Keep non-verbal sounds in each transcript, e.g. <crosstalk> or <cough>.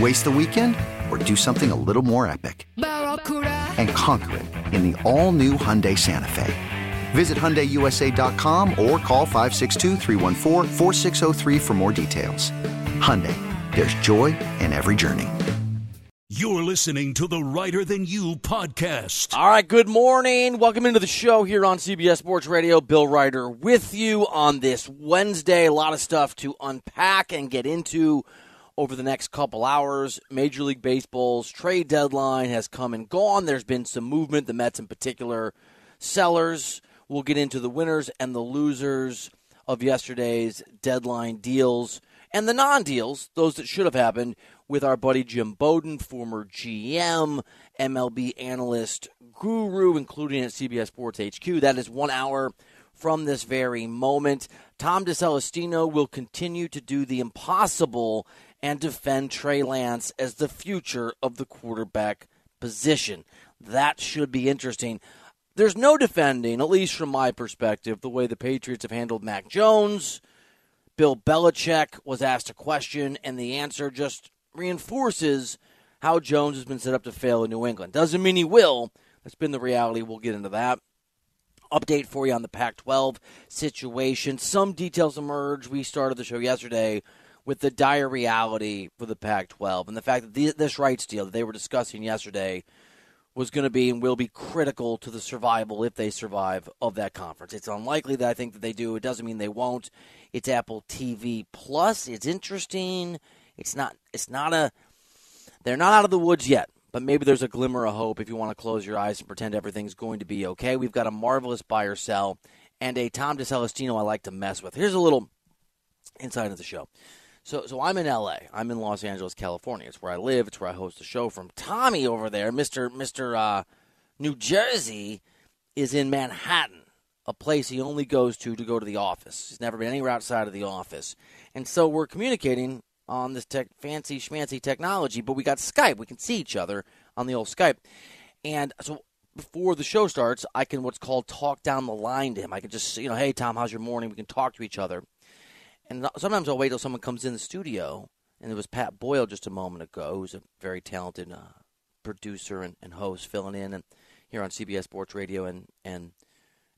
Waste the weekend or do something a little more epic? And conquer it in the all new Hyundai Santa Fe. Visit HyundaiUSA.com or call 562 for more details. Hyundai, there's joy in every journey. You're listening to the Reiter Than You podcast. All right, good morning. Welcome into the show here on CBS Sports Radio. Bill Reiter with you on this Wednesday. A lot of stuff to unpack and get into over the next couple hours. Major League Baseball's trade deadline has come and gone. There's been some movement, the Mets in particular. Sellers, we'll get into the winners and the losers of yesterday's deadline deals and the non deals, those that should have happened, with our buddy Jim Bowden, former GM, MLB analyst guru, including at CBS Sports HQ. That is one hour from this very moment. Tom DeCelestino will continue to do the impossible and defend Trey Lance as the future of the quarterback position. That should be interesting. There's no defending, at least from my perspective, the way the Patriots have handled Mac Jones. Bill Belichick was asked a question, and the answer just reinforces how Jones has been set up to fail in New England. Doesn't mean he will. That's been the reality. We'll get into that. Update for you on the Pac 12 situation. Some details emerge. We started the show yesterday with the dire reality for the Pac 12 and the fact that the, this rights deal that they were discussing yesterday was going to be and will be critical to the survival, if they survive, of that conference. It's unlikely that I think that they do. It doesn't mean they won't. It's Apple TV Plus. It's interesting. It's not. It's not a. They're not out of the woods yet, but maybe there's a glimmer of hope if you want to close your eyes and pretend everything's going to be okay. We've got a marvelous buy or sell and a Tom DeCelestino I like to mess with. Here's a little inside of the show. So, so I'm in LA. I'm in Los Angeles, California. It's where I live. It's where I host the show from. Tommy over there, Mister Mister uh, New Jersey, is in Manhattan, a place he only goes to to go to the office. He's never been anywhere outside of the office, and so we're communicating on this tech, fancy schmancy technology. But we got Skype. We can see each other on the old Skype, and so before the show starts, I can what's called talk down the line to him. I can just you know, hey Tom, how's your morning? We can talk to each other. And sometimes I'll wait till someone comes in the studio. And it was Pat Boyle just a moment ago, who's a very talented uh, producer and, and, host, filling in and here on CBS Sports Radio and, and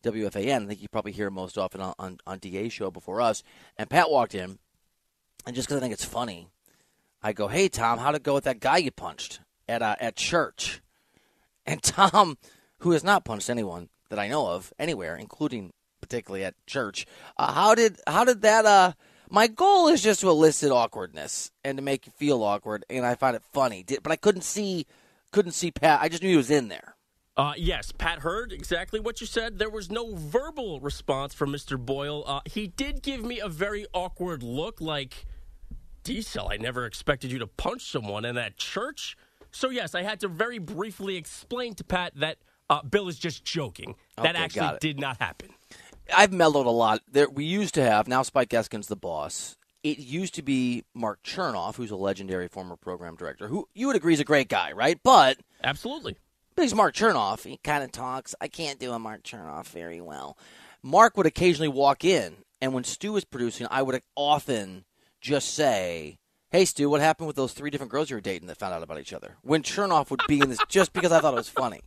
WFAN. I think you probably hear most often on, on, on DA show before us. And Pat walked in, and just because I think it's funny, I go, "Hey Tom, how'd it go with that guy you punched at uh, at church?" And <laughs> Tom, who has not punched anyone that I know of anywhere, including particularly at church. Uh, how did how did that? Uh, my goal is just to elicit awkwardness and to make you feel awkward, and I find it funny. Did, but I couldn't see couldn't see Pat. I just knew he was in there. Uh, yes, Pat heard exactly what you said. There was no verbal response from Mr. Boyle. Uh, he did give me a very awkward look, like, Diesel, I never expected you to punch someone in that church. So, yes, I had to very briefly explain to Pat that uh, Bill is just joking. That okay, actually did not happen. I've mellowed a lot. There, we used to have now Spike Eskin's the boss. It used to be Mark Chernoff, who's a legendary former program director, who you would agree is a great guy, right? But absolutely, but he's Mark Chernoff. He kind of talks. I can't do a Mark Chernoff very well. Mark would occasionally walk in, and when Stu was producing, I would often just say, "Hey, Stu, what happened with those three different girls you were dating that found out about each other?" When Chernoff would be in this just because I thought it was funny.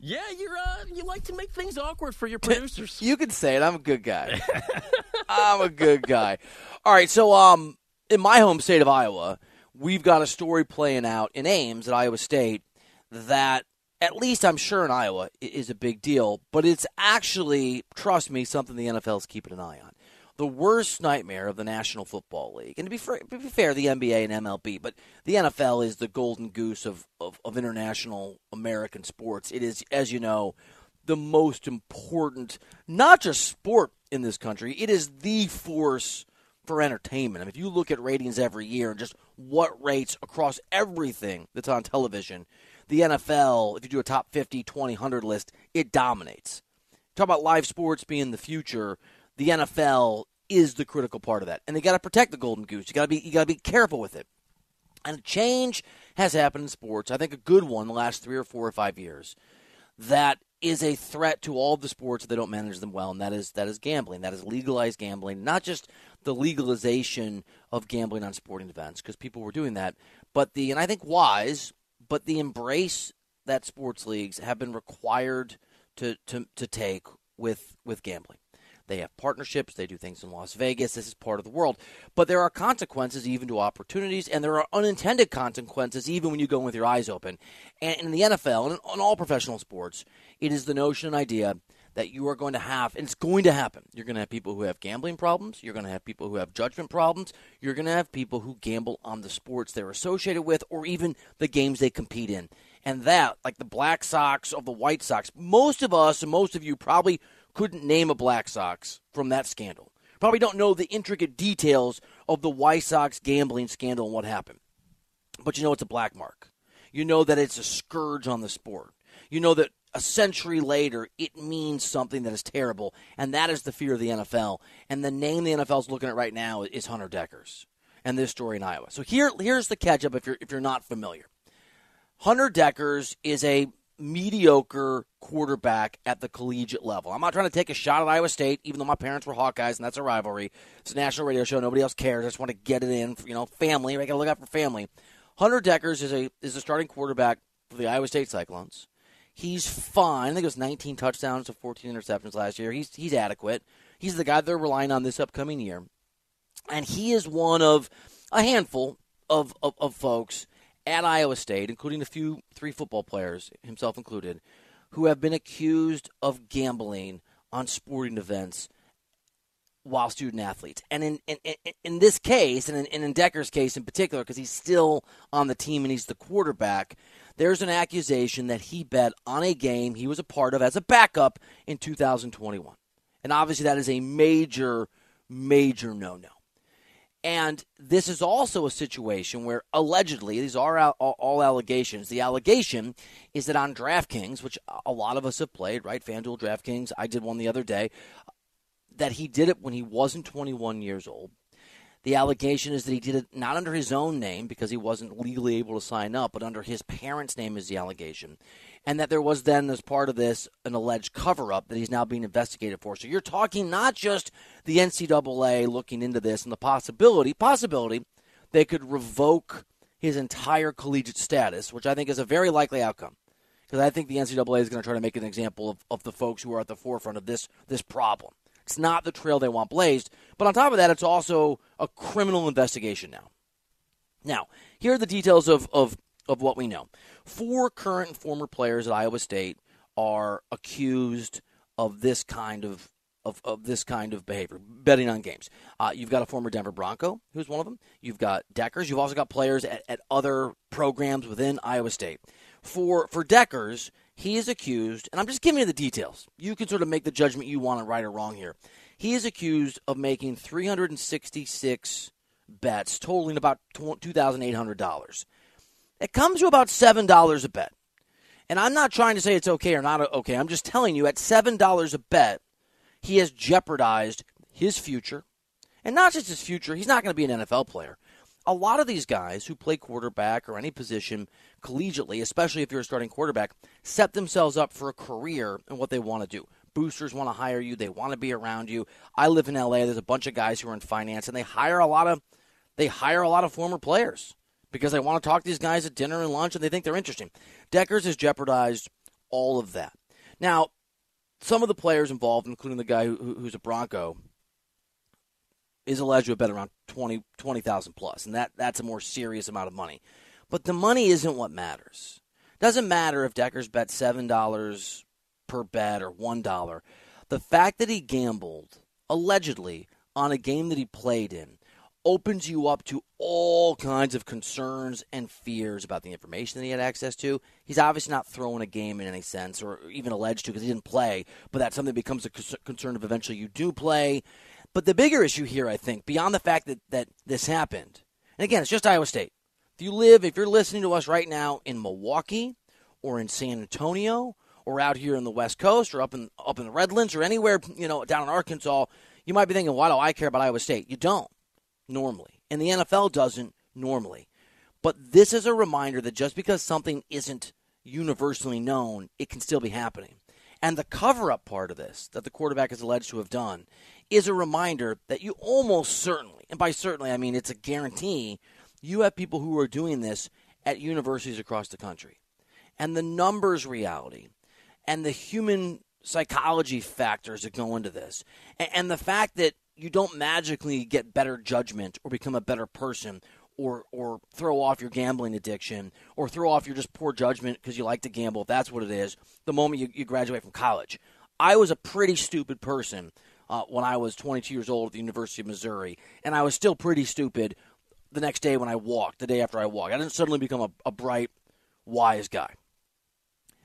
Yeah, you're uh, you like to make things awkward for your <laughs> producers. You can say it. I'm a good guy. <laughs> I'm a good guy. All right, so um, in my home state of Iowa, we've got a story playing out in Ames at Iowa State that, at least I'm sure in Iowa, is a big deal. But it's actually, trust me, something the NFL is keeping an eye on. The worst nightmare of the National Football League, and to be, fair, to be fair, the NBA and MLB, but the NFL is the golden goose of, of, of international American sports. It is, as you know, the most important, not just sport in this country, it is the force for entertainment. I mean, if you look at ratings every year and just what rates across everything that's on television, the NFL, if you do a top 50, 20, 100 list, it dominates. Talk about live sports being the future. The NFL is the critical part of that, and they got to protect the golden goose. You got to be you got to be careful with it. And a change has happened in sports. I think a good one the last three or four or five years. That is a threat to all of the sports if they don't manage them well, and that is that is gambling. That is legalized gambling, not just the legalization of gambling on sporting events because people were doing that, but the and I think wise, but the embrace that sports leagues have been required to to, to take with with gambling. They have partnerships. They do things in Las Vegas. This is part of the world. But there are consequences even to opportunities, and there are unintended consequences even when you go in with your eyes open. And in the NFL and in all professional sports, it is the notion and idea that you are going to have, and it's going to happen. You're going to have people who have gambling problems. You're going to have people who have judgment problems. You're going to have people who gamble on the sports they're associated with or even the games they compete in. And that, like the Black Sox of the White Sox, most of us and most of you probably couldn't name a Black Sox from that scandal. Probably don't know the intricate details of the White Sox gambling scandal and what happened. But you know it's a black mark. You know that it's a scourge on the sport. You know that a century later, it means something that is terrible, and that is the fear of the NFL. And the name the NFL is looking at right now is Hunter Dekkers, and this story in Iowa. So here, here's the catch up if you're if you're not familiar. Hunter Dekkers is a mediocre quarterback at the collegiate level. I'm not trying to take a shot at Iowa State, even though my parents were Hawkeyes and that's a rivalry. It's a national radio show. Nobody else cares. I just want to get it in. For, you know, family. I got to look out for family. Hunter Dekkers is a is a starting quarterback for the Iowa State Cyclones. He's fine. I think it was 19 touchdowns to 14 interceptions last year. He's he's adequate. He's the guy they're relying on this upcoming year, and he is one of a handful of, of, of folks at Iowa State, including a few three football players, himself included, who have been accused of gambling on sporting events while student athletes. And in in, in this case, and in, in Dekkers' case in particular, because he's still on the team and he's the quarterback, there's an accusation that he bet on a game he was a part of as a backup in 2021. And obviously, that is a major, major no no. And this is also a situation where allegedly, these are all, all, allegations. The allegation is that on DraftKings, which a lot of us have played, right? FanDuel, DraftKings, I did one the other day, that he did it when he wasn't 21 years old. The allegation is that he did it not under his own name because he wasn't legally able to sign up, but under his parents' name is the allegation and that there was then, as part of this, an alleged cover up that he's now being investigated for. So you're talking not just the NCAA looking into this and the possibility, possibility they could revoke his entire collegiate status, which I think is a very likely outcome. Because I think the NCAA is going to try to make an example of, of the folks who are at the forefront of this this problem. It's not the trail they want blazed, but on top of that, it's also a criminal investigation now. Now, here are the details of, of, of what we know. Four current and former players at Iowa State are accused of this kind of of, of this kind of behavior, betting on games. Uh, you've got a former Denver Bronco, who's one of them. You've got Dekkers. You've also got players at, at other programs within Iowa State. For for Dekkers, he is accused, and I'm just giving you the details. You can sort of make the judgment you want right or wrong here. He is accused of making 366 bets, totaling about $2,800. It comes to about $7 a bet. And I'm not trying to say it's okay or not okay. I'm just telling you at $7 a bet, he has jeopardized his future. And not just his future, he's not going to be an NFL player. A lot of these guys who play quarterback or any position collegiately, especially if you're a starting quarterback, set themselves up for a career in what they want to do Boosters want to hire you. They want to be around you. I live in LA. There's a bunch of guys who are in finance, and they hire a lot of they hire a lot of former players because they want to talk to these guys at dinner and lunch, and they think they're interesting. Dekkers has jeopardized all of that. Now, some of the players involved, including the guy who, who's a Bronco, is alleged to have bet around 20 20,000 plus, and that that's a more serious amount of money. But the money isn't what matters. Doesn't matter if Dekkers bet seven dollars per bet or one dollar. The fact that he gambled allegedly on a game that he played in opens you up to all kinds of concerns and fears about the information that he had access to. He's obviously not throwing a game in any sense, or even alleged to because he didn't play. But that's something that becomes a concern if eventually you do play. But the bigger issue here, I think, beyond the fact that, that this happened, and again, it's just Iowa State. If you live, if you're listening to us right now in Milwaukee or in San Antonio or out here in the West Coast or up in up in the Redlands or anywhere, you know, down in Arkansas, you might be thinking, why do I care about Iowa State? You don't normally. And the NFL doesn't normally. But this is a reminder that just because something isn't universally known, it can still be happening. And the cover up part of this that the quarterback is alleged to have done is a reminder that you almost certainly, and by certainly I mean it's a guarantee, you have people who are doing this at universities across the country. And the numbers reality and the human psychology factors that go into this, and the fact that you don't magically get better judgment or become a better person or or throw off your gambling addiction or throw off your just poor judgment because you like to gamble. That's what it is the moment you, you graduate from college. I was a pretty stupid person uh, when i was 22 years old at the university of missouri and i was still pretty stupid the next day when i walked the day after i walked. I didn't suddenly become a, a bright wise guy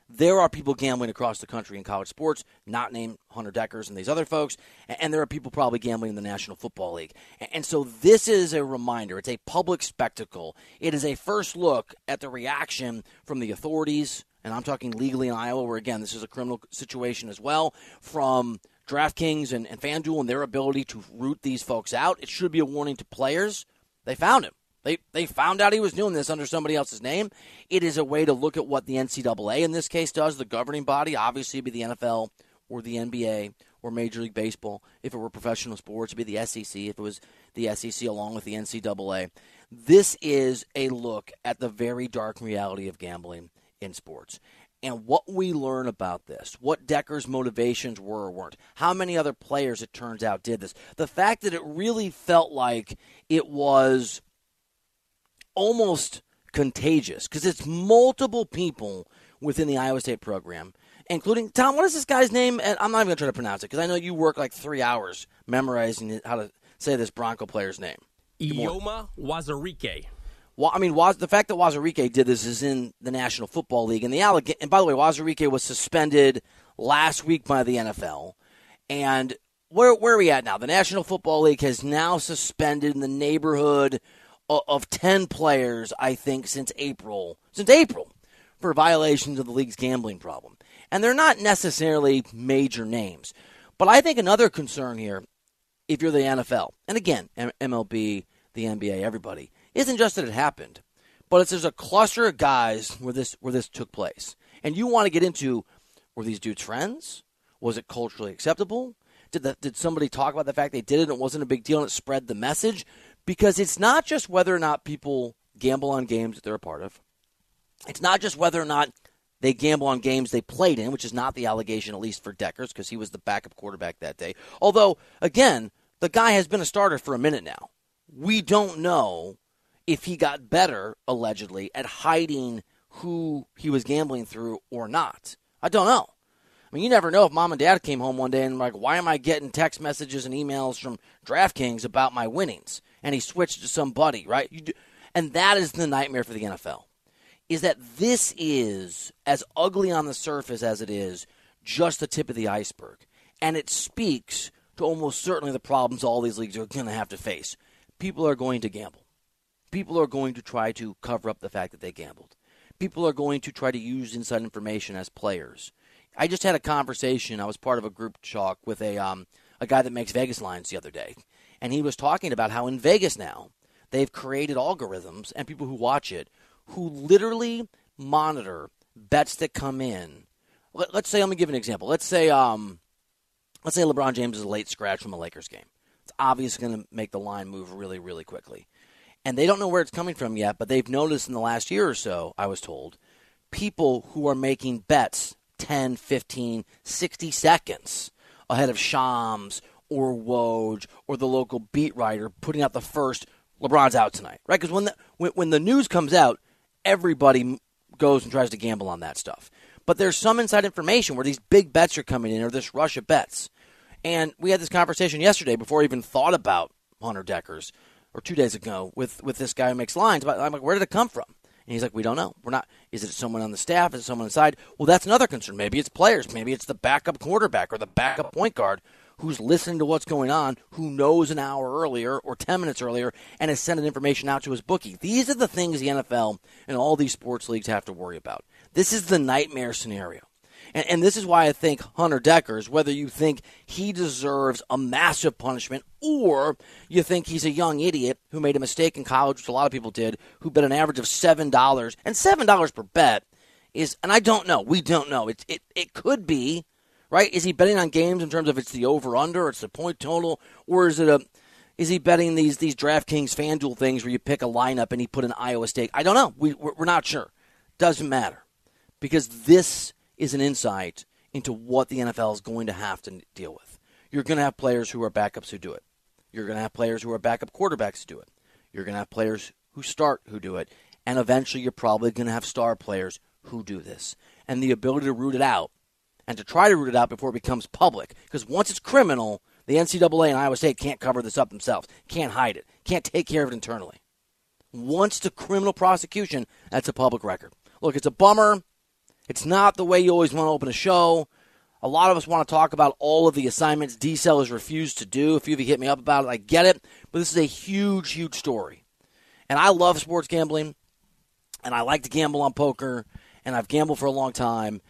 there are people gambling across the country in college sports, not named Hunter Dekkers and these other folks, and there are people probably gambling in the National Football League. And so this is a reminder. It's a public spectacle. It is a first look at the reaction from the authorities, and I'm talking legally in Iowa, where again, this is a criminal situation as well, from DraftKings and, and FanDuel and their ability to root these folks out. It should be a warning to players. They found him. They they found out he was doing this under somebody else's name. It is a way to look at what the NCAA in this case does, the governing body. Obviously, be the NFL or the NBA or Major League Baseball. If it were professional sports, it'd be the SEC. If it was the SEC along with the NCAA, this is a look at the very dark reality of gambling in sports. And what we learn about this, what Decker's motivations were or weren't, how many other players it turns out did this, the fact that it really felt like it was almost contagious because it's multiple people within the Iowa State program, including Tom. What is this guy's name? And I'm not even going to try to pronounce it because I know you work like three hours memorizing how to say this Bronco player's name. Eyioma Uwazurike. Well, I mean, the fact that Uwazurike did this is in the National Football League, and the alleg- and by the way, Uwazurike was suspended last week by the NFL, and where where are we at now? The National Football League has now suspended in the neighborhood of 10 players, I think, since April, since April, for violations of the league's gambling problem. And they're not necessarily major names. But I think another concern here, if you're the NFL, and again, MLB, the NBA, everybody, isn't just that it happened, but it's there's a cluster of guys where this where this took place. And you want to get into were these dudes friends? Was it culturally acceptable? Did, the, did somebody talk about the fact they did it and it wasn't a big deal and it spread the message? Because it's not just whether or not people gamble on games that they're a part of. It's not just whether or not they gamble on games they played in, which is not the allegation, at least for Dekkers, because he was the backup quarterback that day. Although, again, the guy has been a starter for a minute now. We don't know if he got better, allegedly, at hiding who he was gambling through or not. I don't know. I mean, you never know if mom and dad came home one day and like, why am I getting text messages and emails from DraftKings about my winnings? And he switched to somebody, right? Do, and that is the nightmare for the NFL. Is that this is as ugly on the surface as it is just the tip of the iceberg. And it speaks to almost certainly the problems all these leagues are going to have to face. People are going to gamble. People are going to try to cover up the fact that they gambled. People are going to try to use inside information as players. I just had a conversation. I was part of a group talk with a um, a guy that makes Vegas lines the other day, and he was talking about how in Vegas now they've created algorithms and people who watch it who literally monitor bets that come in. Let, us say, going to give an example. Let's say um, let's say LeBron James is a late scratch from a Lakers game. It's obviously going to make the line move really, really quickly. And they don't know where it's coming from yet, but they've noticed in the last year or so, I was told, people who are making bets 10, 15, 60 seconds ahead of Shams or Woj or the local beat writer putting out the first LeBron's out tonight, right? Because when the when, when the news comes out, everybody goes and tries to gamble on that stuff. But there's some inside information where these big bets are coming in, or this rush of bets. And we had this conversation yesterday before I even thought about Hunter Dekkers or two days ago, with with this guy who makes lines. But I'm like, where did it come from? And he's like, we don't know. We're not. Is it someone on the staff? Is it someone inside? Well, that's another concern. Maybe it's players. Maybe it's the backup quarterback or the backup point guard who's listening to what's going on, who knows an hour earlier or 10 minutes earlier, and is sending information out to his bookie. These are the things the NFL and all these sports leagues have to worry about. This is the nightmare scenario. And, and this is why I think Hunter Dekkers, whether you think he deserves a massive punishment or you think he's a young idiot who made a mistake in college, which a lot of people did, who bet an average of $7, and $7 per bet is, and I don't know, we don't know. It, it, it could be right? Is he betting on games in terms of it's the over under, it's the point total, or is it a is he betting these these DraftKings FanDuel things where you pick a lineup and he put an Iowa stake? I don't know. We we're not sure. Doesn't matter because this is an insight into what the NFL is going to have to deal with. You're going to have players who are backups who do it. You're going to have players who are backup quarterbacks who do it. You're going to have players who start who do it. And eventually you're probably going to have star players who do this. And the ability to root it out and to try to root it out before it becomes public. Because once it's criminal, the NCAA and Iowa State can't cover this up themselves, can't hide it, can't take care of it internally. Once the criminal prosecution, that's a public record. Look, it's a bummer. It's not the way you always want to open a show. A lot of us want to talk about all of the assignments D cell has refused to do. A few of you hit me up about it. I get it. But this is a huge, huge story. And I love sports gambling. And I like to gamble on poker. And I've gambled for a long time.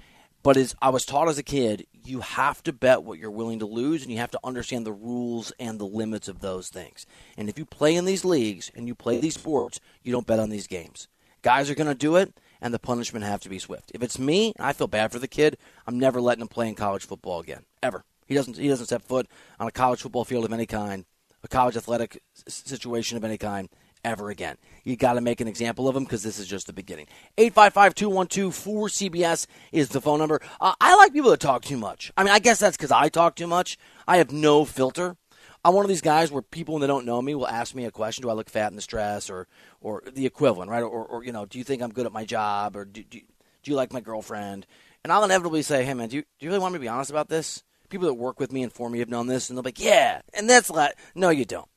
But as I was taught as a kid, you have to bet what you're willing to lose, and you have to understand the rules and the limits of those things. And if you play in these leagues and you play these sports, you don't bet on these games. Guys are going to do it, and the punishment have to be swift. If it's me, I feel bad for the kid. I'm never letting him play in college football again, ever. He doesn't. He doesn't step foot on a college football field of any kind, a college athletic situation of any kind ever again. You got to make an example of him because this is just the beginning. 855 212 4CBS is the phone number. Uh, I like people that talk too much. I mean, I guess that's because I talk too much. I have no filter. I'm one of these guys where people that don't know me will ask me a question: Do I look fat in this dress, or or the equivalent, right? Or, or you know, do you think I'm good at my job, or do, do, do you like my girlfriend? And I'll inevitably say, Hey, man, do you, do you really want me to be honest about this? People that work with me and for me have known this, and they'll be like, Yeah, and that's like, no, you don't.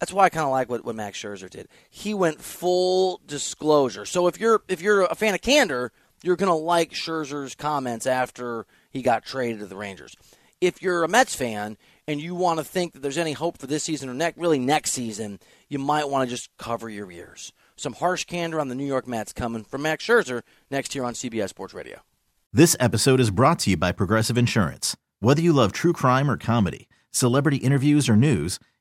That's why I kind of like what, what Max Scherzer did. He went full disclosure. So if you're if you're a fan of candor, you're gonna like Scherzer's comments after he got traded to the Rangers. If you're a Mets fan and you want to think that there's any hope for this season or next, really next season, you might want to just cover your ears. Some harsh candor on the New York Mets coming from Max Scherzer next year on CBS Sports Radio. This episode is brought to you by Progressive Insurance. Whether you love true crime or comedy, celebrity interviews or news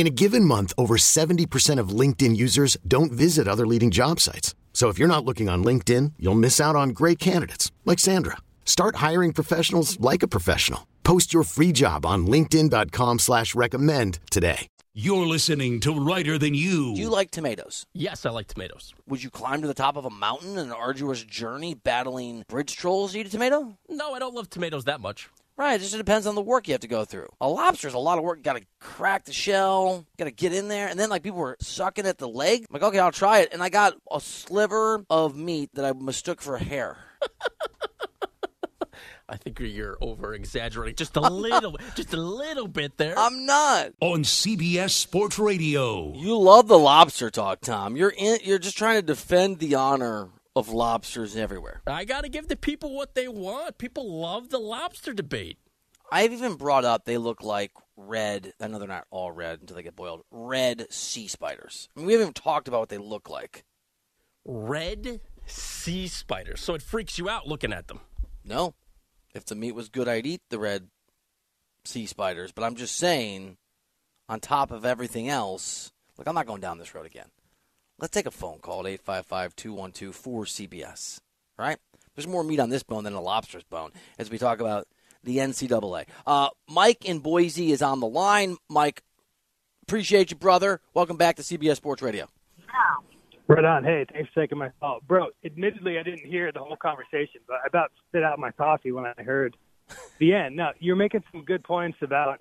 In a given month, over 70% of LinkedIn users don't visit other leading job sites. So if you're not looking on LinkedIn, you'll miss out on great candidates like Sandra. Start hiring professionals like a professional. Post your free job on LinkedIn.com slash recommend today. You're listening to Reiter Than You. Do you like tomatoes? Yes, I like tomatoes. Would you climb to the top of a mountain in an arduous journey battling bridge trolls to eat a tomato? No, I don't love tomatoes that much. Right, it just depends on the work you have to go through. A lobster's a lot of work. You got to crack the shell, got to get in there, and then like people were sucking at the leg. I'm like, okay, I'll try it, and I got a sliver of meat that I mistook for hair. <laughs> I think you're over exaggerating just a little, just a little bit there. I'm not. On CBS Sports Radio. You love the lobster talk, Tom. You're in. You're just trying to defend the honor of lobsters everywhere. I got to give the people what they want. People love the lobster debate. I've even brought up they look like red. I know they're not all red until they get boiled. Red sea spiders. I mean, we haven't even talked about what they look like. Red sea spiders. So it freaks you out looking at them. No, if the meat was good, I'd eat the red sea spiders. But I'm just saying, on top of everything else, look, I'm not going down this road again. Let's take a phone call at 855 212 4CBS. Right? There's more meat on this bone than a lobster's bone as we talk about the NCAA. Uh, Mike in Boise is on the line. Mike, appreciate you, brother. Welcome back to CBS Sports Radio. Right on. Hey, thanks for taking my call. Bro, admittedly, I didn't hear the whole conversation, but I about spit out my coffee when I heard the end. Now, you're making some good points about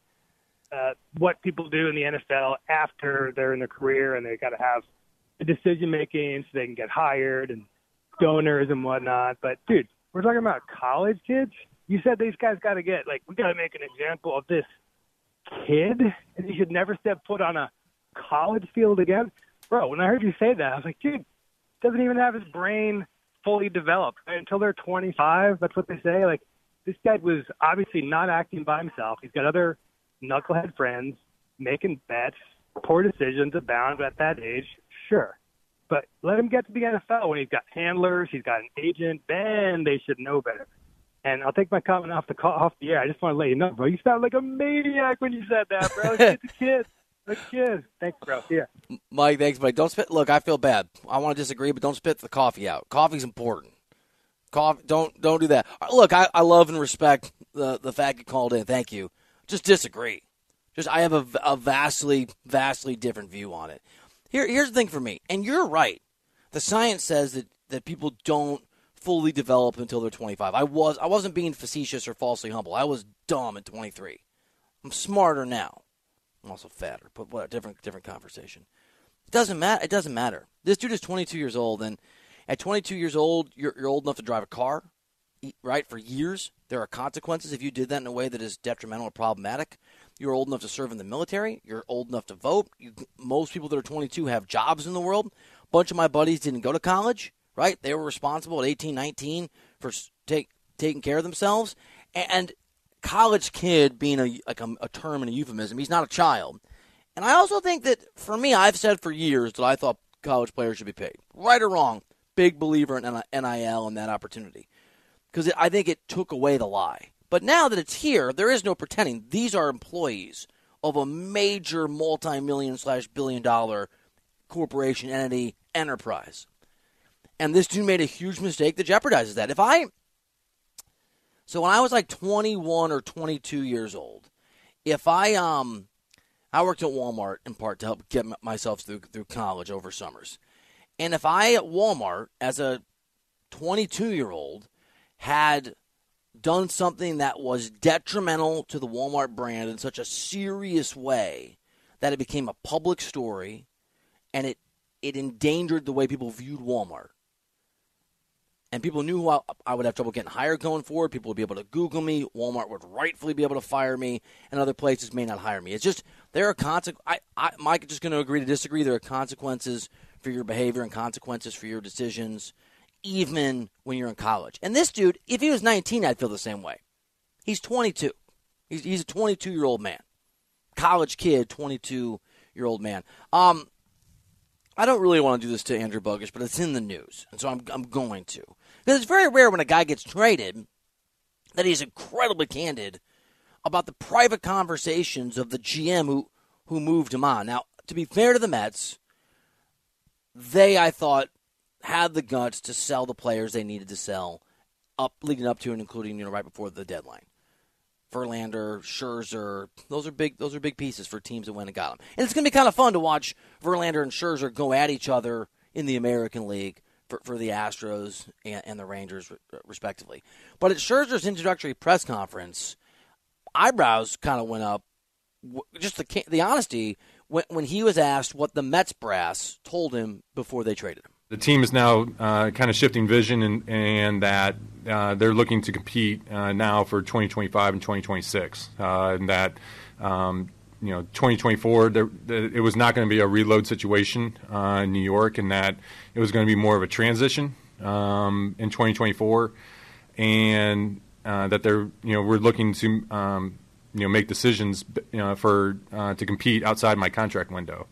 uh, what people do in the NFL after they're in their career and they got to have the decision making so they can get hired and donors and whatnot. But, dude, we're talking about college kids. You said these guys got to get, like, we got to make an example of this kid, and he should never step foot on a college field again bro, when I heard you say that, I was like, dude, doesn't even have his brain fully developed until they're 25. That's what they say. Like, this guy was obviously not acting by himself. He's got other knucklehead friends making bets, poor decisions abound at that age. Sure. But let him get to the NFL when he's got handlers, he's got an agent, then they should know better. And I'll take my comment off the call, off the air. I just want to let you know, bro. You sound like a maniac when you said that, bro. It's <laughs> a kid. Good kid. Thanks, bro. Yeah. Mike, thanks, Mike. Don't spit. Look, I feel bad. I want to disagree, but don't spit the coffee out. Coffee's important. Coffee. Don't don't do that. Look, I, I love and respect the the fact you called in. Thank you. Just disagree. Just I have a, a vastly vastly different view on it. Here here's the thing for me, and you're right. The science says that that people don't fully develop until they're 25. I was I wasn't being facetious or falsely humble. I was dumb at 23. I'm smarter now. I'm also fatter, but what different different conversation. It doesn't matter. It doesn't matter. This dude is 22 years old, and at 22 years old, you're, you're old enough to drive a car, right? For years, there are consequences if you did that in a way that is detrimental or problematic. You're old enough to serve in the military. You're old enough to vote. You, most people that are 22 have jobs in the world. A bunch of my buddies didn't go to college, right? They were responsible at 18, 19 for take, taking care of themselves. And college kid being a like a, a term and a euphemism. He's not a child. And I also think that for me, I've said for years that I thought college players should be paid, right or wrong. Big believer in NIL and that opportunity because I think it took away the lie. But now that it's here, there is no pretending. These are employees of a major multi-million slash billion dollar corporation entity enterprise. And this dude made a huge mistake that jeopardizes that. If I so when I was like 21 or 22 years old, if I um I worked at Walmart in part to help get myself through through college over summers. And if I at Walmart as a 22 year old had done something that was detrimental to the Walmart brand in such a serious way that it became a public story and it it endangered the way people viewed Walmart and people knew I, I, would have trouble getting hired going forward. People would be able to Google me. Walmart would rightfully be able to fire me, and other places may not hire me. It's just there are consequences. Mike, just going to agree to disagree. There are consequences for your behavior and consequences for your decisions, even when you're in college. And this dude, if he was 19, I'd feel the same way. He's 22. He's, he's a 22 year old man, college kid, 22 year old man. Um, I don't really want to do this to Andrew Bogusch, but it's in the news, and so I'm, I'm going to. Because it's very rare when a guy gets traded that he's incredibly candid about the private conversations of the GM who, who moved him on. Now, to be fair to the Mets, they, I thought, had the guts to sell the players they needed to sell up leading up to and including, you know, right before the deadline. Verlander, Scherzer, those are big. Those are big pieces for teams that went and got them. And it's going to be kind of fun to watch Verlander and Scherzer go at each other in the American League for, for the Astros and, and the Rangers, respectively. But at Scherzer's introductory press conference, eyebrows kind of went up. Just the the honesty when when he was asked what the Mets brass told him before they traded him. The team is now uh, kind of shifting vision, and, and that uh, they're looking to compete uh, now for 2025 and 2026, uh, and that. Um, you know, 2024, there, it was not going to be a reload situation uh, in New York, and that it was going to be more of a transition um, in 2024, and uh, that they're, you know, we're looking to, um, you know, make decisions, you know, for to compete outside my contract window.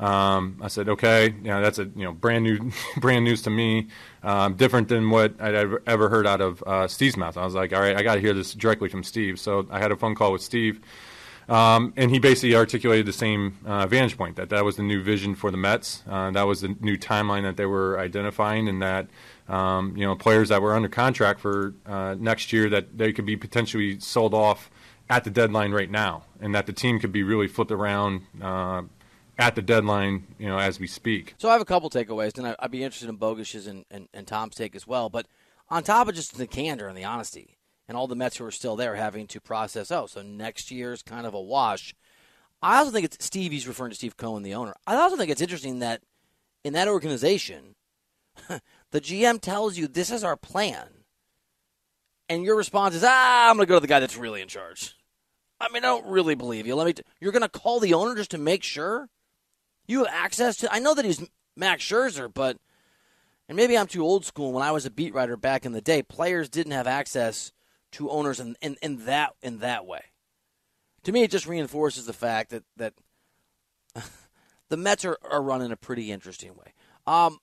Um, I said, okay, you know, that's a you know brand new <laughs> brand news to me, um, different than what I'd ever, ever heard out of uh, Steve's mouth. I was like, all right, I got to hear this directly from Steve. So I had a phone call with Steve. Um, and he basically articulated the same uh, vantage point that that was the new vision for the Mets. Uh, that was the new timeline that they were identifying, and that um, you know players that were under contract for uh, next year that they could be potentially sold off at the deadline right now, and that the team could be really flipped around uh, at the deadline, you know, as we speak. So I have a couple takeaways, and I'd be interested in Bogusch's and, and, and Tom's take as well. But on top of just the candor and the honesty, and all the Mets who are still there having to process, oh, so next year's kind of a wash. I also think it's Steve, he's referring to Steve Cohen, the owner. I also think it's interesting that in that organization, <laughs> the GM tells you this is our plan. And your response is, ah, I'm going to go to the guy that's really in charge. I mean, I don't really believe you. Let me. T- you're going to call the owner just to make sure you have access to. I know that he's Max Scherzer, but and maybe I'm too old school. When I was a beat writer back in the day, players didn't have access to owners in, in, in that in that way. To me, it just reinforces the fact that that <laughs> the Mets are, are run in a pretty interesting way. Um,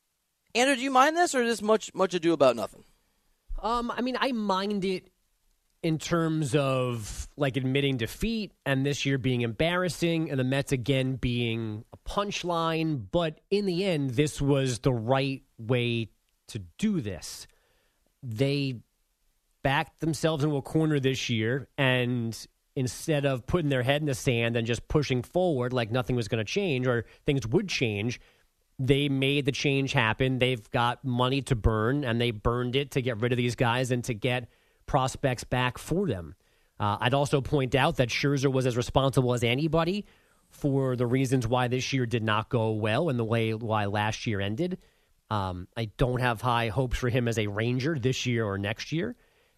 Andrew, do you mind this, or is this much much ado about nothing? Um, I mean, I mind it in terms of like admitting defeat and this year being embarrassing and the Mets again being a punchline. But in the end, this was the right way to do this. They backed themselves into a corner this year and instead of putting their head in the sand and just pushing forward like nothing was going to change or things would change, they made the change happen. They've got money to burn and they burned it to get rid of these guys and to get prospects back for them. Uh, I'd also point out that Scherzer was as responsible as anybody for the reasons why this year did not go well and the way why last year ended. Um, I don't have high hopes for him as a Ranger this year or next year.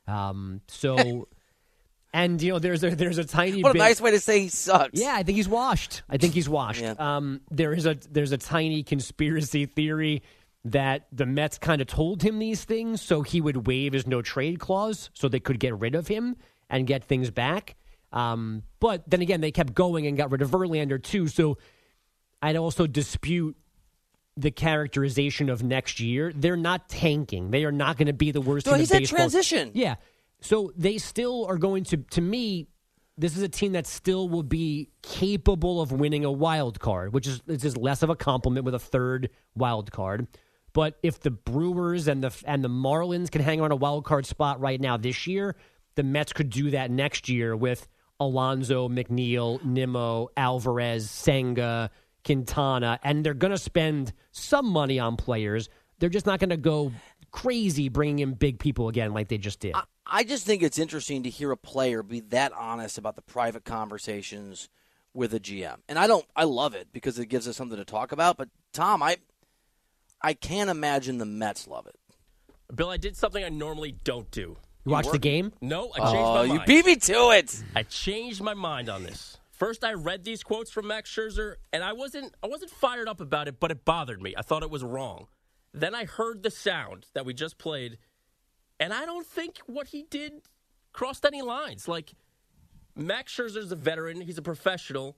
Um, so, <laughs> and you know, there's a there's a tiny what bit, a nice way to say he sucks. Yeah, I think he's washed. I think he's washed. Yeah. Um, there is a there's a tiny conspiracy theory that the Mets kind of told him these things so he would waive his no trade clause so they could get rid of him and get things back. Um, but then again, they kept going and got rid of Verlander too. So I'd also dispute the characterization of next year. They're not tanking. They are not going to be the worst So team he in transition. Yeah. So they still are going to. To me, this is a team that still will be capable of winning a wild card, which is this is less of a compliment with a third wild card. But if the Brewers and the and the Marlins can hang on a wild card spot right now this year, the Mets could do that next year with Alonso, McNeil, Nimmo, Alvarez, Senga, Quintana, and they're going to spend some money on players. They're just not going to go crazy bringing in big people again like they just did. I just think it's interesting to hear a player be that honest about the private conversations with a GM. And I don't I love it because it gives us something to talk about, but Tom, I I can't imagine the Mets love it. Bill, I did something I normally don't do. You watch the game? No, I changed Oh, my you mind. beat me to it. I changed my mind on this. First, I read these quotes from Max Scherzer, and I wasn't I wasn't fired up about it, but it bothered me. I thought it was wrong. Then I heard the sound that we just played, and I don't think what he did crossed any lines. Like Max Scherzer's a veteran; he's a professional,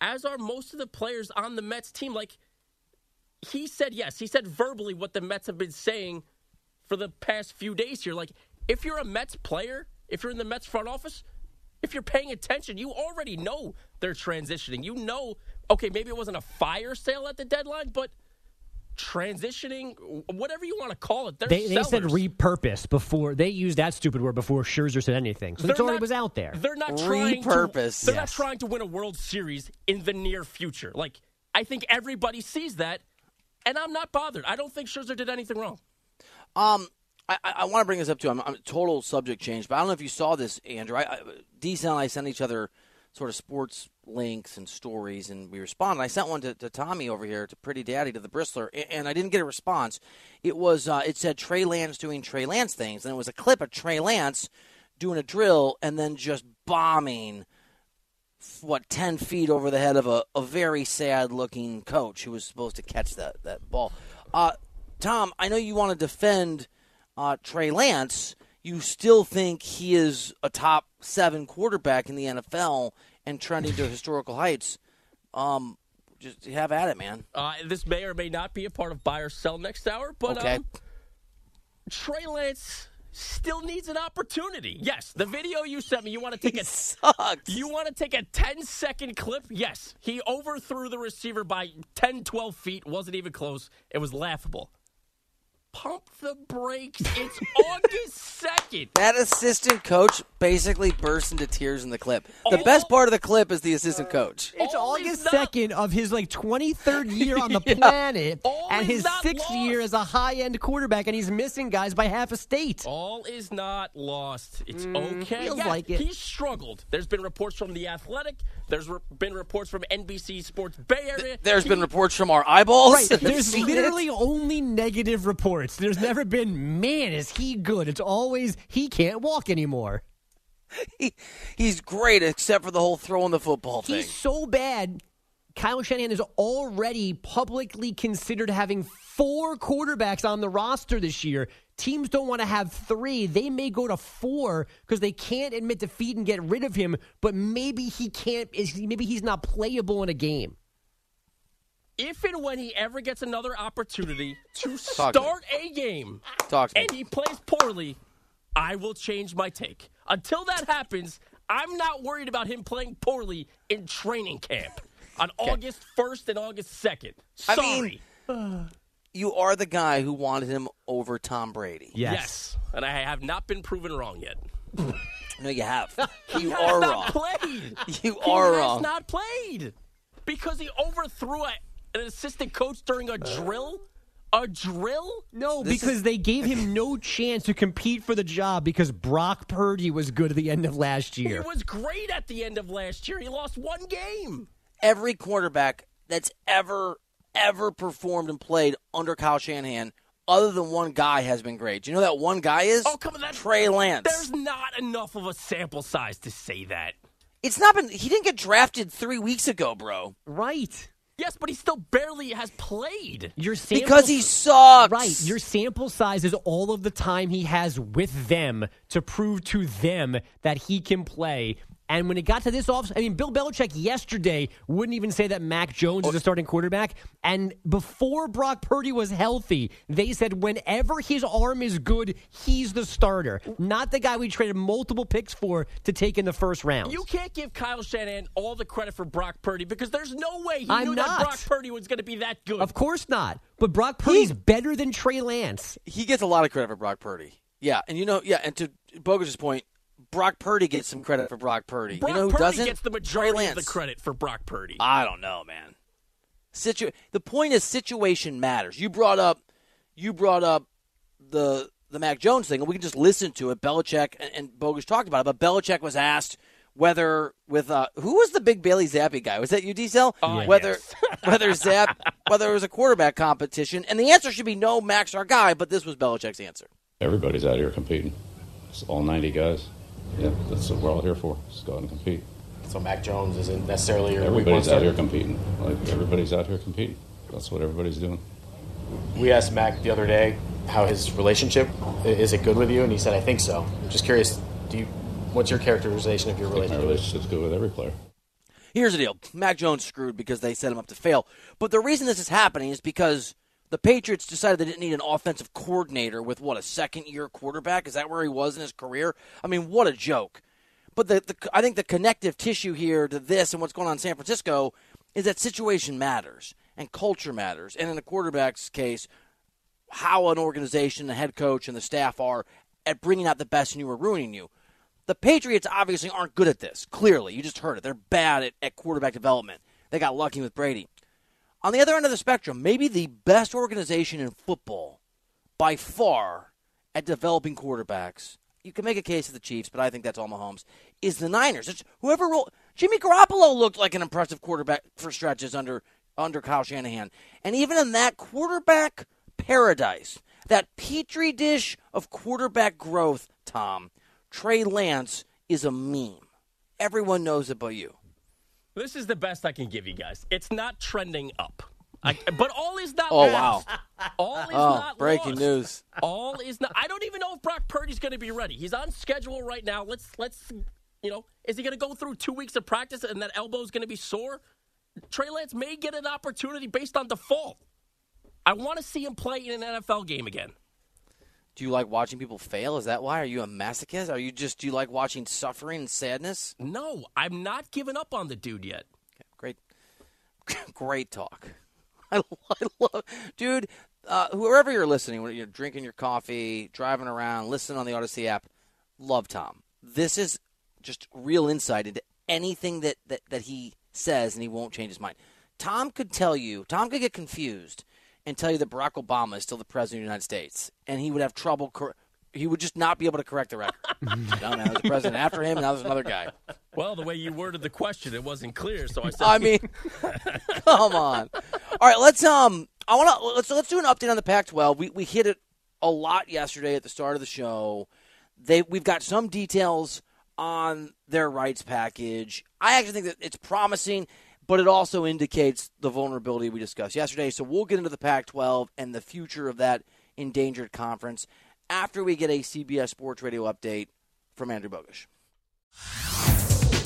as are most of the players on the Mets team. Like he said, yes, he said verbally what the Mets have been saying for the past few days here. Like, if you're a Mets player, if you're in the Mets front office, if you're paying attention, you already know they're transitioning. You know, okay, maybe it wasn't a fire sale at the deadline, but transitioning, whatever you want to call it, they're They, they said sellers. repurpose before they used that stupid word before Scherzer said anything. So They're it's already not- was out there. They're not trying Repurpose. To, they're Yes. not trying to win a World Series in the near future. Like I think everybody sees that, and I'm not bothered. I don't think Scherzer did anything wrong. Um, I, I want to bring this up too. I'm, I'm total subject change, but I don't know if you saw this, Andrew. I, I, and I sent each other sort of sports links and stories, and we responded. I sent one to, to Tommy over here, to Pretty Daddy, to the Bristler, and I didn't get a response. It was uh, it said Trey Lance doing Trey Lance things, and it was a clip of Trey Lance doing a drill and then just bombing what ten feet over the head of a, a very sad looking coach who was supposed to catch that that ball. Uh, Tom, I know you want to defend uh, Trey Lance. You still think he is a top seven quarterback in the NFL and trending to <laughs> historical heights. Um, just have at it, man. Uh, this may or may not be a part of buy or sell next hour, but Okay. um, Trey Lance still needs an opportunity. Yes, the video you sent me, you want to take He a sucks. You want to take a 10 second clip? Yes. He overthrew the receiver by 10, 12 feet. Wasn't even close. It was laughable. Pump the brakes. It's <laughs> August 2nd. That assistant coach basically burst into tears in the clip. The All- best part of the clip is the assistant coach. It's All August not- second of his like twenty third year on the <laughs> planet, All and is his not sixth lost. year as a high end quarterback, and he's missing guys by half a state. All is not lost. It's mm-hmm. okay. feels Yes, like it. He's struggled. There's been reports from The Athletic. There's re- been reports from NBC Sports Bay Area. There's He- been reports from our eyeballs. Right. <laughs> There's seen it. literally only negative There's never been, man, is he good? It's always he can't walk anymore. He, he's great, except for the whole throwing the football thing. He's so bad. Kyle Shanahan is already publicly considered having four quarterbacks on the roster this year. Teams don't want to have three. They may go to four because they can't admit defeat and get rid of him. But maybe he can't. Is maybe he's not playable in a game. If and when he ever gets another opportunity to Talk to start a game Talk to me. and he plays poorly, I will change my take. Until that happens, I'm not worried about him playing poorly in training camp on August 1st and August 2nd. I Sorry. mean- <sighs> You are the guy who wanted him over Tom Brady. yes. And I have not been proven wrong yet. <laughs> No, you have. <laughs> He You has are not wrong. played. You he are has wrong. not played because he overthrew a, an assistant coach during a drill. A drill? No, This because is- they gave him no <laughs> chance to compete for the job because Brock Purdy was good at the end of last year. He was great at the end of last year. He lost one game. Every quarterback that's ever, ever performed and played under Kyle Shanahan, other than one guy, has been great. Do you know who that one guy is? Oh, come on, that- Trey Lance. There's not enough of a sample size to say that. It's not been. He didn't get drafted three weeks ago, bro. Right. Yes, but he still barely has played. Your sample Because he sucks. Right. Your sample size is all of the time he has with them to prove to them that he can play. And when it got to this off, I mean, Bill Belichick yesterday wouldn't even say that Mac Jones is a oh. starting quarterback. And before Brock Purdy was healthy, they said whenever his arm is good, he's the starter, not the guy we traded multiple picks for to take in the first round. You can't give Kyle Shanahan all the credit for Brock Purdy because there's no way he I'm knew not. that Brock Purdy was going to be that good. of course not. But Brock Purdy's better than Trey Lance. He gets a lot of credit for Brock Purdy. Yeah, and you know, yeah, and to Bogusch's point, Brock Purdy gets some credit for Brock Purdy. Brock you know who Purdy doesn't? gets the Trey majority of Lance. the credit for Brock Purdy. I don't know, man. Situ- the point is situation matters. You brought up you brought up the the Mac Jones thing, and we can just listen to it. Belichick and, and Bogusch talked about it, but Belichick was asked whether with uh, who was the big Bailey Zappe guy? Was that you, Diesel? Oh, whether yes. <laughs> whether Zappe whether it was a quarterback competition, and the answer should be no. Mac's our guy, but this was Belichick's answer. Everybody's out here competing. It's all 90 guys. Yeah, that's what we're all here for. Just go out and compete. So Mac Jones isn't necessarily your Everybody's out here competing. Like everybody's out here competing. That's what everybody's doing. We asked Mac the other day how his relationship is it good with you, and he said, "I think so." I'm just curious. Do you? What's your characterization of your I think my relationship? relationship's good with every player. Here's the deal: Mac Jones screwed because they set him up to fail. But the reason this is happening is because the Patriots decided they didn't need an offensive coordinator with what a second-year quarterback. Is that where he was in his career? I mean, what a joke! But the, the I think the connective tissue here to this and what's going on in San Francisco is that situation matters and culture matters, and in the quarterback's case, how an organization, the head coach, and the staff are at bringing out the best in you or ruining you. The Patriots obviously aren't good at this. Clearly, you just heard it. They're bad at, at quarterback development. They got lucky with Brady. On the other end of the spectrum, maybe the best organization in football by far at developing quarterbacks, you can make a case for the Chiefs, but I think that's all Mahomes, is the Niners. It's whoever roll. Jimmy Garoppolo looked like an impressive quarterback for stretches under under Kyle Shanahan. And even in that quarterback paradise, that petri dish of quarterback growth, Tom, Trey Lance is a meme. Everyone knows it but you. This is the best I can give you guys. It's not trending up. I, but all is not <laughs> Oh, lost. wow. All is Oh, not breaking lost. news. All is not. I don't even know if Brock Purdy's going to be ready. He's on schedule right now. Let's let's you know, is he going to go through two weeks of practice and that elbow's going to be sore? Trey Lance may get an opportunity based on default. I want to see him play in an NFL game again. Do you like watching people fail? Is that why? Are you a masochist? Are you just do you like watching suffering and sadness? No, I'm not giving up on the dude yet. Great, <laughs> great talk. <laughs> I, I love, dude. Uh, whoever you're listening, when you're drinking your coffee, driving around, listening on the Odyssey app, love Tom. This is just real insight into anything that, that, that he says, and he won't change his mind. Tom could tell you, Tom could get confused and tell you that Barack Obama is still the president of the United States, and he would have trouble. Cor- he would just not be able to correct the record. no, no, there's a president after him, now there's another guy. Well, the way you worded the question, it wasn't clear, so I said. I mean, <laughs> come on. All right, let's um. I want to let's let's do an update on the Pac-12. We we hit it a lot yesterday at the start of the show. They we've got some details on their rights package. I actually think that it's promising, but it also indicates the vulnerability we discussed yesterday. So we'll get into the Pac-12 and the future of that endangered conference after we get a CBS Sports Radio update from Andrew Bogusch.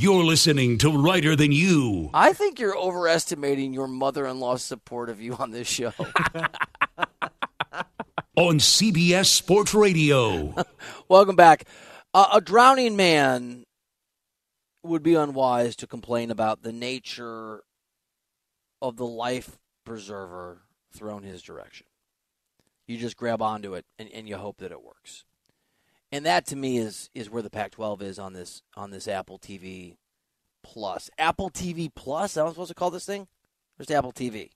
You're listening to Reiter Than You. I think you're overestimating your mother-in-law's support of you on this show. <laughs> on CBS Sports Radio. <laughs> Welcome back. Uh, a drowning man would be unwise to complain about the nature of the life preserver thrown his direction. You just grab onto it and, and you hope that it works. And that to me is is where the Pac-12 is on this on this Apple TV Plus. Apple TV Plus. I was supposed to call this thing. Just Apple TV.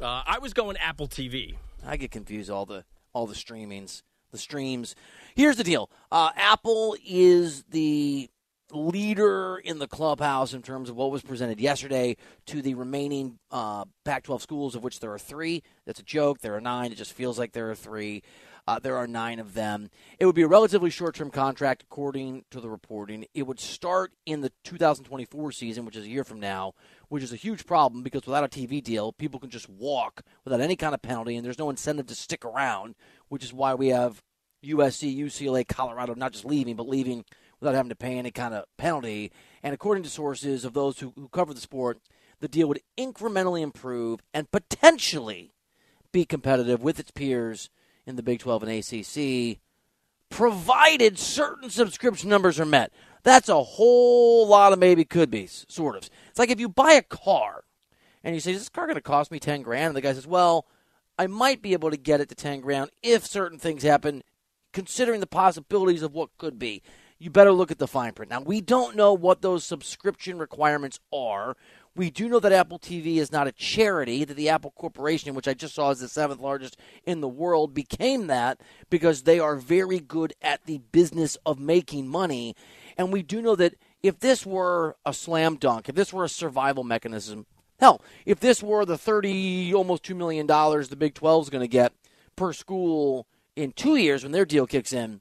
Uh, I was going Apple TV. I get confused all the all the streamings, the streams. Here's the deal: uh, Apple is the leader in the clubhouse in terms of what was presented yesterday to the remaining uh, Pac-12 schools, of which there are three. That's a joke. There are nine. It just feels like there are three. Uh, there are nine of them. It would be a relatively short term contract, according to the reporting. It would start in the 2024 season, which is a year from now, which is a huge problem because without a TV deal, people can just walk without any kind of penalty, and there's no incentive to stick around, which is why we have USC, UCLA, Colorado not just leaving, but leaving without having to pay any kind of penalty. And according to sources of those who, who cover the sport, the deal would incrementally improve and potentially be competitive with its peers in the Big 12 and ACC, provided certain subscription numbers are met. That's a whole lot of maybe could be's, sort of. It's like if you buy a car and you say, Is this car going to cost me 10 grand? And the guy says, Well, I might be able to get it to 10 grand if certain things happen, considering the possibilities of what could be. You better look at the fine print. Now, we don't know what those subscription requirements are. We do know that Apple TV is not a charity, that the Apple Corporation, which I just saw is the seventh largest in the world, became that because they are very good at the business of making money. And we do know that if this were a slam dunk, if this were a survival mechanism, hell, if this were the 30, almost $2 million the Big 12 is going to get per school in two years when their deal kicks in,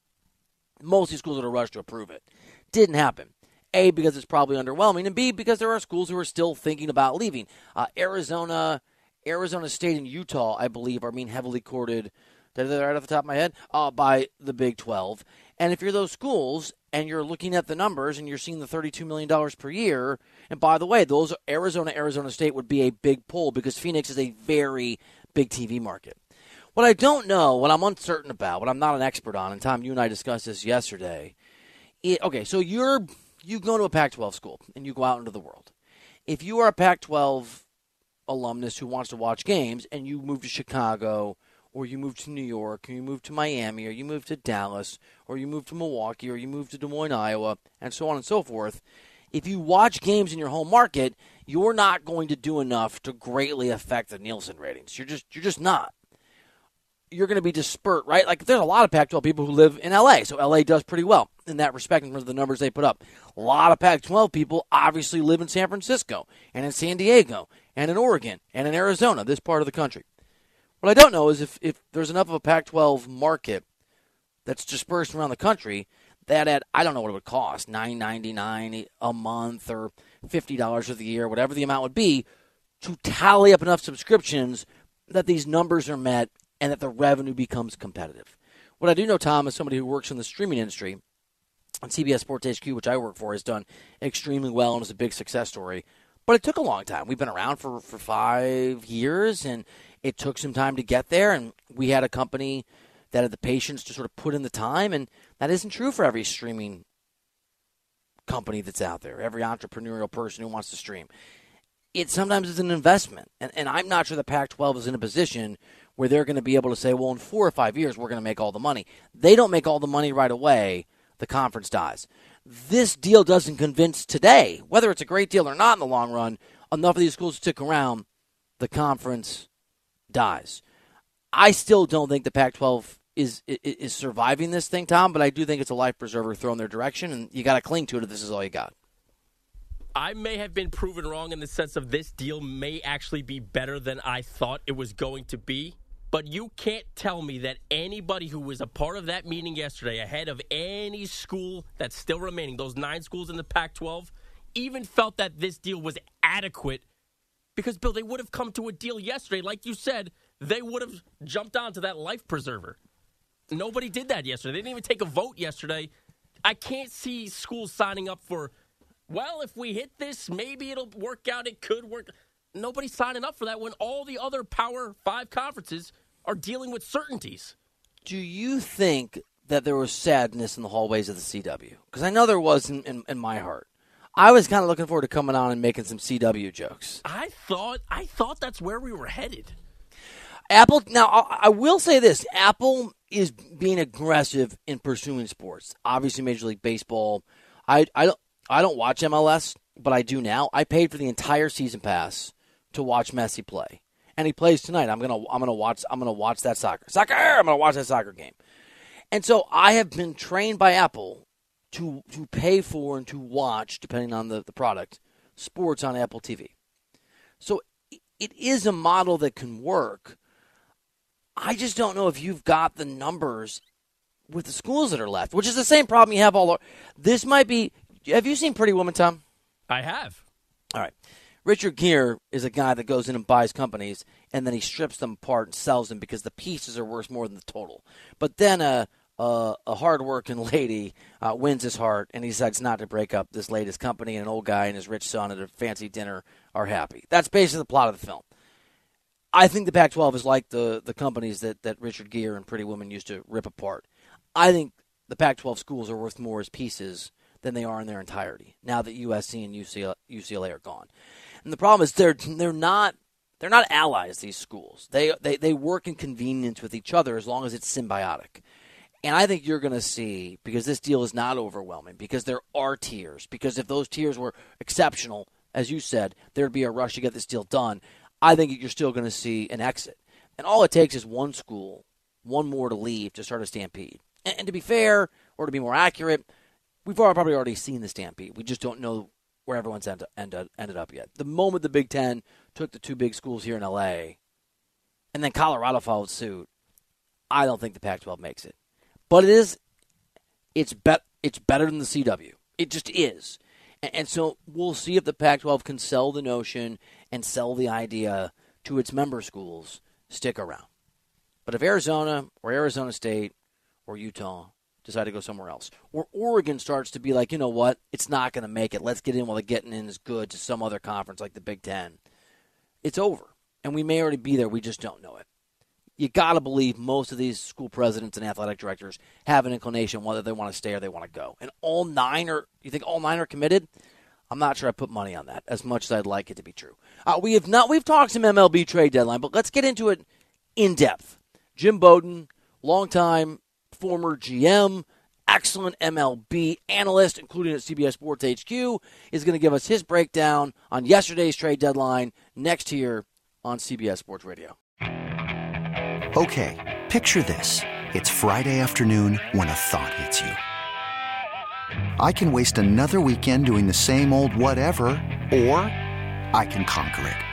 most of these schools would have rushed to approve it. Didn't happen. A, because it's probably underwhelming, and B, because there are schools who are still thinking about leaving. Uh, Arizona, Arizona State, and Utah, I believe, are being heavily courted, right off the top of my head, uh, by the Big 12. And if you're those schools and you're looking at the numbers and you're seeing the $32 million per year, and by the way, those Arizona, Arizona State would be a big pull because Phoenix is a very big TV market. What I don't know, what I'm uncertain about, what I'm not an expert on, and Tom, you and I discussed this yesterday. It, okay, so you're you go to a Pac-12 school and you go out into the world. If you are a Pac-12 alumnus who wants to watch games and you move to Chicago or you move to New York or you move to Miami or you move to Dallas or you move to Milwaukee or you move to Des Moines, Iowa, and so on and so forth, if you watch games in your home market, you're not going to do enough to greatly affect the Nielsen ratings. You're just you're just not. You're going to be dispersed, right? Like there's a lot of Pac-12 people who live in LA, so LA does pretty well in that respect in terms of the numbers they put up. A lot of Pac-12 people obviously live in San Francisco and in San Diego and in Oregon and in Arizona, this part of the country. What I don't know is if, if there's enough of a Pac-12 market that's dispersed around the country that at I don't know what it would cost nine ninety nine a month or fifty dollars of the year, whatever the amount would be, to tally up enough subscriptions that these numbers are met and that the revenue becomes competitive. What I do know, Tom, is somebody who works in the streaming industry, and CBS Sports HQ, which I work for, has done extremely well and is a big success story. But it took a long time. We've been around for, for five years, and it took some time to get there. And we had a company that had the patience to sort of put in the time, and that isn't true for every streaming company that's out there, every entrepreneurial person who wants to stream. It sometimes is an investment, and, and I'm not sure the Pac-12 is in a position where they're going to be able to say, well, in four or five years, we're going to make all the money. They don't make all the money right away. The conference dies. This deal doesn't convince today, whether it's a great deal or not in the long run, enough of these schools stick around. The conference dies. I still don't think the Pac-12 is is surviving this thing, Tom. But I do think it's a life preserver thrown their direction, and you got to cling to it if this is all you got. I may have been proven wrong in the sense of this deal may actually be better than I thought it was going to be. But you can't tell me that anybody who was a part of that meeting yesterday, ahead of any school that's still remaining, those nine schools in the Pac 12, even felt that this deal was adequate. Because, Bill, they would have come to a deal yesterday. Like you said, they would have jumped onto that life preserver. Nobody did that yesterday. They didn't even take a vote yesterday. I can't see schools signing up for, well, if we hit this, maybe it'll work out. It could work. Nobody's signing up for that when all the other Power Five conferences are dealing with certainties. Do you think that there was sadness in the hallways of the CW? Because I know there was in, in, in my heart. I was kind of looking forward to coming on and making some CW jokes. I thought I thought that's where we were headed. Apple. Now I, I will say this: Apple is being aggressive in pursuing sports. Obviously, Major League Baseball. I I don't I don't watch MLS, but I do now. I paid for the entire season pass to watch Messi play and he plays tonight. I'm gonna I'm gonna watch I'm gonna watch that soccer soccer. I'm gonna watch that soccer game. And so I have been trained by Apple to to pay for and to watch, depending on the, the product, sports on Apple TV. So it is a model that can work. I just don't know if you've got the numbers with the schools that are left, which is the same problem you have all over. This might be. Have you seen Pretty Woman, Tom? I have. All right. Richard Gere is a guy that goes in and buys companies and then he strips them apart and sells them because the pieces are worth more than the total. But then a a, a hardworking <laughs> lady uh, wins his heart and he decides not to break up this latest company, and an old guy and his rich son at a fancy dinner are happy. That's basically the plot of the film. I think the Pac-12 is like the the companies that that Richard Gere and Pretty Woman used to rip apart. I think the Pac-12 schools are worth more as pieces than they are in their entirety now that USC and UCLA, UCLA are gone. And the problem is they're they're not they're not allies. These schools they they they work in convenience with each other as long as it's symbiotic. And I think you're going to see because this deal is not overwhelming because there are tiers. Because if those tiers were exceptional, as you said, there'd be a rush to get this deal done. I think you're still going to see an exit. And all it takes is one school, one more to leave to start a stampede. And, and to be fair, or to be more accurate, we've probably already seen the stampede. We just don't know where everyone's end, end, ended up yet. The moment the Big Ten took the two big schools here in LA, and then Colorado followed suit, I don't think the Pac-12 makes it. But it is, it's bet, it's better than the CW. It just is, and, and so we'll see if the Pac-12 can sell the notion and sell the idea to its member schools. Stick around. But if Arizona or Arizona State or Utah decide to go somewhere else. Or Oregon starts to be like, you know what, it's not going to make it. Let's get in while the getting in is good to some other conference like the Big Ten. It's over. And we may already be there. We just don't know it. you got to believe most of these school presidents and athletic directors have an inclination whether they want to stay or they want to go. And all nine are, you think all nine are committed? I'm not sure I put money on that as much as I'd like it to be true. Uh, we have not, we've talked some MLB trade deadline, but let's get into it in depth. Jim Bowden, longtime former GM, excellent MLB analyst, including at CBS Sports HQ, is going to give us his breakdown on yesterday's trade deadline next here on CBS Sports Radio. Okay, picture this. It's Friday afternoon when a thought hits you. I can waste another weekend doing the same old whatever, or I can conquer it.